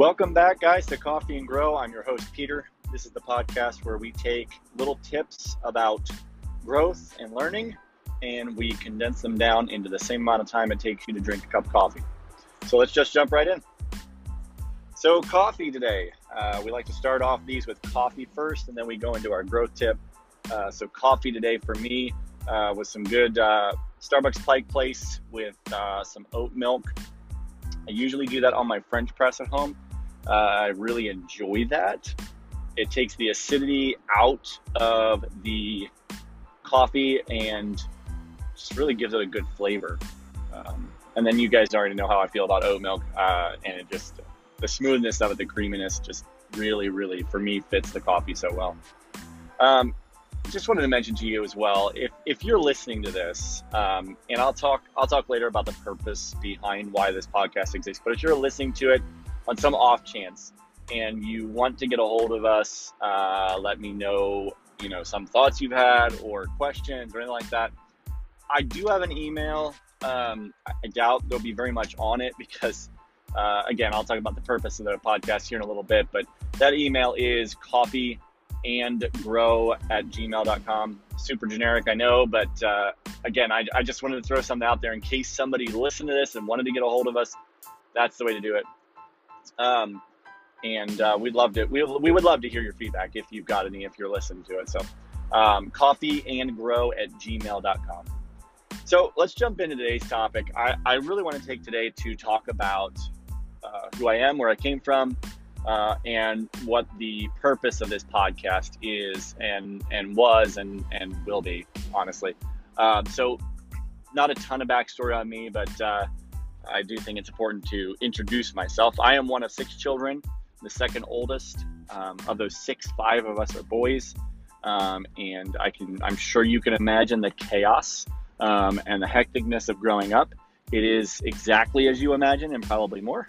Welcome back, guys, to Coffee and Grow. I'm your host, Peter. This is the podcast where we take little tips about growth and learning and we condense them down into the same amount of time it takes you to drink a cup of coffee. So let's just jump right in. So, coffee today. Uh, we like to start off these with coffee first and then we go into our growth tip. Uh, so, coffee today for me uh, was some good uh, Starbucks Pike Place with uh, some oat milk. I usually do that on my French press at home. Uh, I really enjoy that. It takes the acidity out of the coffee and just really gives it a good flavor. Um, and then you guys already know how I feel about oat milk, uh, and it just the smoothness of it, the creaminess, just really, really for me fits the coffee so well. Um, just wanted to mention to you as well, if if you're listening to this, um, and I'll talk I'll talk later about the purpose behind why this podcast exists. But if you're listening to it on some off chance and you want to get a hold of us, uh, let me know you know some thoughts you've had or questions or anything like that. I do have an email. Um, I doubt there'll be very much on it because, uh, again, I'll talk about the purpose of the podcast here in a little bit. But that email is coffee and grow at gmail.com. Super generic, I know, but uh, again, I, I, just wanted to throw something out there in case somebody listened to this and wanted to get a hold of us. That's the way to do it. Um, and uh, we'd love to, we, we would love to hear your feedback if you've got any, if you're listening to it. So, um, coffee and grow at gmail.com. So let's jump into today's topic. I, I really want to take today to talk about uh, who I am, where I came from, uh, and what the purpose of this podcast is and and was and and will be honestly um, so not a ton of backstory on me but uh, i do think it's important to introduce myself i am one of six children the second oldest um, of those six five of us are boys um, and i can i'm sure you can imagine the chaos um, and the hecticness of growing up it is exactly as you imagine and probably more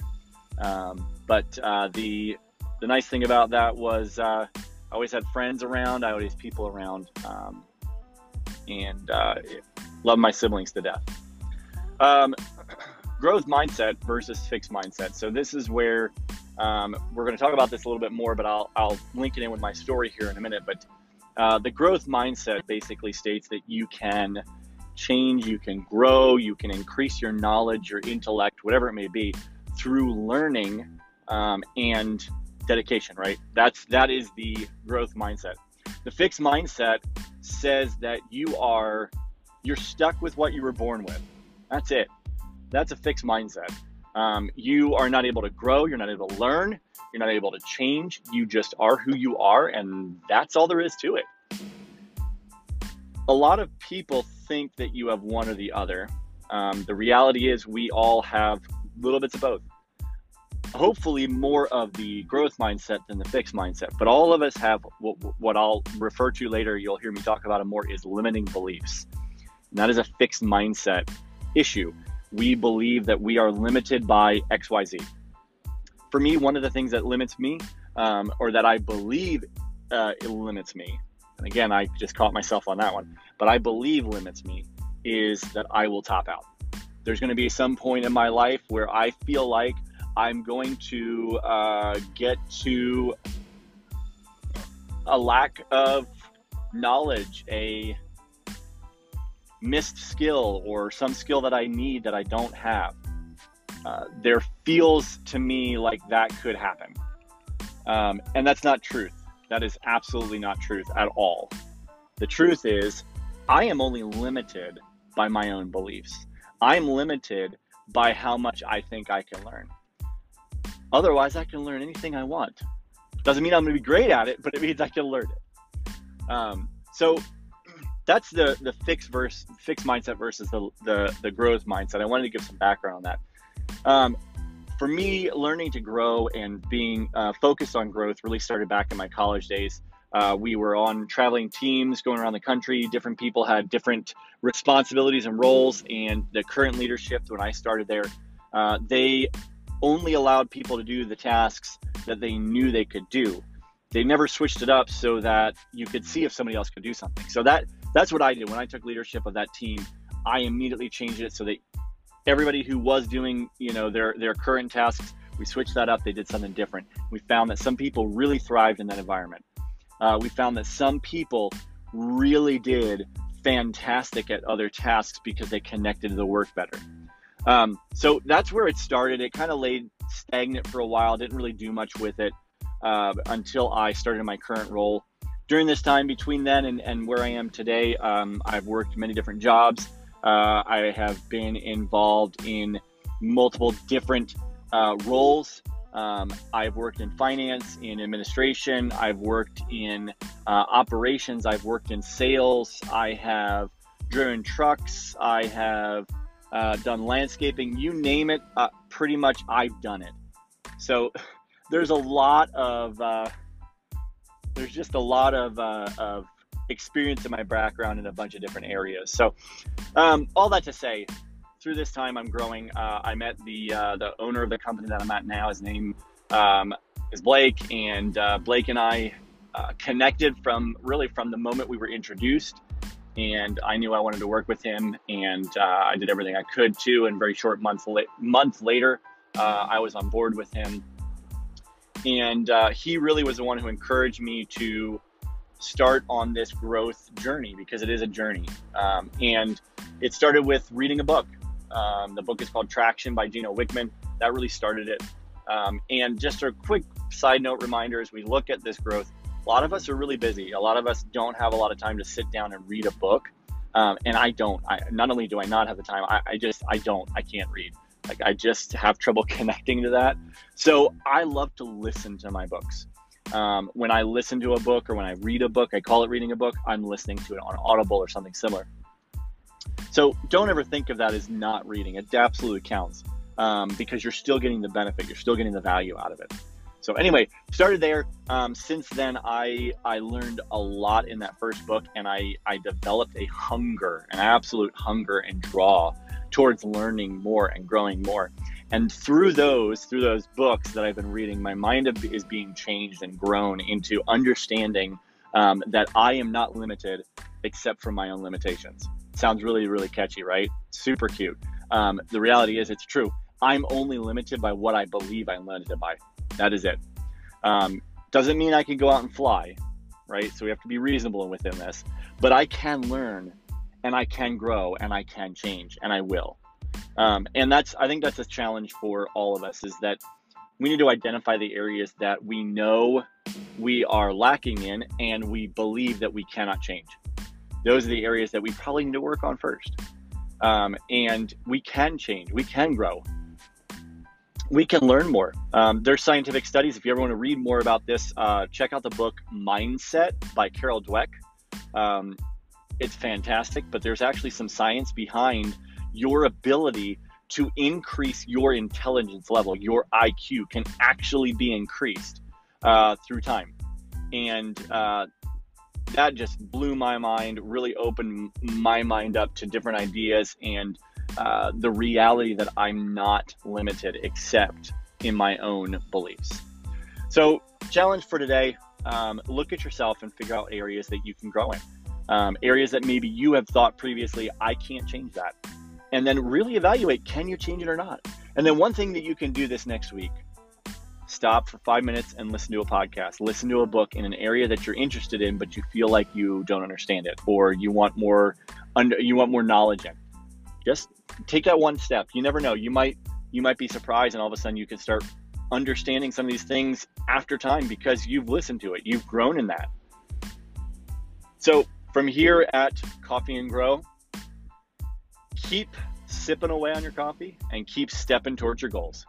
um, but uh, the the nice thing about that was uh, I always had friends around. I always people around, um, and uh, love my siblings to death. Um, growth mindset versus fixed mindset. So this is where um, we're going to talk about this a little bit more, but I'll I'll link it in with my story here in a minute. But uh, the growth mindset basically states that you can change, you can grow, you can increase your knowledge, your intellect, whatever it may be, through learning um, and dedication, right? That's that is the growth mindset. The fixed mindset says that you are you're stuck with what you were born with. That's it. That's a fixed mindset. Um, you are not able to grow. You're not able to learn. You're not able to change. You just are who you are, and that's all there is to it. A lot of people think that you have one or the other. Um, the reality is, we all have little bits of both. Hopefully, more of the growth mindset than the fixed mindset. But all of us have what, what I'll refer to later, you'll hear me talk about it more, is limiting beliefs. And that is a fixed mindset issue. We believe that we are limited by XYZ. For me, one of the things that limits me, um, or that I believe uh, it limits me, and again, I just caught myself on that one, but I believe limits me, is that I will top out. There's going to be some point in my life where I feel like I'm going to uh, get to a lack of knowledge, a missed skill, or some skill that I need that I don't have. Uh, there feels to me like that could happen. Um, and that's not truth. That is absolutely not truth at all. The truth is, I am only limited by my own beliefs. I'm limited by how much I think I can learn. Otherwise, I can learn anything I want. Doesn't mean I'm going to be great at it, but it means I can learn it. Um, so that's the the fixed verse fixed mindset versus the, the the growth mindset. I wanted to give some background on that. Um, for me, learning to grow and being uh, focused on growth really started back in my college days. Uh, we were on traveling teams going around the country. Different people had different responsibilities and roles. And the current leadership, when I started there, uh, they only allowed people to do the tasks that they knew they could do. They never switched it up so that you could see if somebody else could do something. So that that's what I did when I took leadership of that team. I immediately changed it so that everybody who was doing you know their their current tasks We switched that up. They did something different. We found that some people really thrived in that environment. Uh, we found that some people really did fantastic at other tasks because they connected to the work better. Um, so that's where it started. It kind of laid stagnant for a while, didn't really do much with it uh, until I started my current role. During this time between then and, and where I am today, um, I've worked many different jobs. Uh, I have been involved in multiple different uh, roles. Um, I've worked in finance, in administration, I've worked in uh, operations, I've worked in sales, I have driven trucks, I have uh, done landscaping, you name it, uh, pretty much I've done it. So there's a lot of, uh, there's just a lot of, uh, of experience in my background in a bunch of different areas. So um, all that to say, through this time, I'm growing. Uh, I met the uh, the owner of the company that I'm at now. His name um, is Blake, and uh, Blake and I uh, connected from really from the moment we were introduced. And I knew I wanted to work with him, and uh, I did everything I could to. And very short months la- month later, uh, I was on board with him, and he really was the one who encouraged me to start on this growth journey because it is a journey. Um, and it started with reading a book. Um, the book is called Traction by Gino Wickman. That really started it. Um, and just a quick side note reminder as we look at this growth, a lot of us are really busy. A lot of us don't have a lot of time to sit down and read a book. Um, and I don't. I, not only do I not have the time, I, I just, I don't. I can't read. Like, I just have trouble connecting to that. So I love to listen to my books. Um, when I listen to a book or when I read a book, I call it reading a book, I'm listening to it on Audible or something similar. So don't ever think of that as not reading. It absolutely counts um, because you're still getting the benefit. You're still getting the value out of it. So anyway, started there. Um, since then, I I learned a lot in that first book, and I I developed a hunger, an absolute hunger and draw towards learning more and growing more. And through those through those books that I've been reading, my mind is being changed and grown into understanding um, that I am not limited except for my own limitations. Sounds really, really catchy, right? Super cute. Um, the reality is, it's true. I'm only limited by what I believe I'm limited by. That is it. Um, doesn't mean I can go out and fly, right? So we have to be reasonable within this. But I can learn and I can grow and I can change and I will. Um, and that's, I think that's a challenge for all of us is that we need to identify the areas that we know we are lacking in and we believe that we cannot change those are the areas that we probably need to work on first. Um, and we can change, we can grow, we can learn more. Um, there's scientific studies. If you ever want to read more about this, uh, check out the book Mindset by Carol Dweck. Um, it's fantastic, but there's actually some science behind your ability to increase your intelligence level. Your IQ can actually be increased uh, through time. And uh, that just blew my mind, really opened my mind up to different ideas and uh, the reality that I'm not limited except in my own beliefs. So, challenge for today um, look at yourself and figure out areas that you can grow in, um, areas that maybe you have thought previously, I can't change that. And then really evaluate can you change it or not? And then, one thing that you can do this next week stop for five minutes and listen to a podcast, listen to a book in an area that you're interested in, but you feel like you don't understand it or you want more under, you want more knowledge in. Just take that one step. You never know. You might you might be surprised and all of a sudden you can start understanding some of these things after time because you've listened to it. You've grown in that. So from here at Coffee and Grow, keep sipping away on your coffee and keep stepping towards your goals.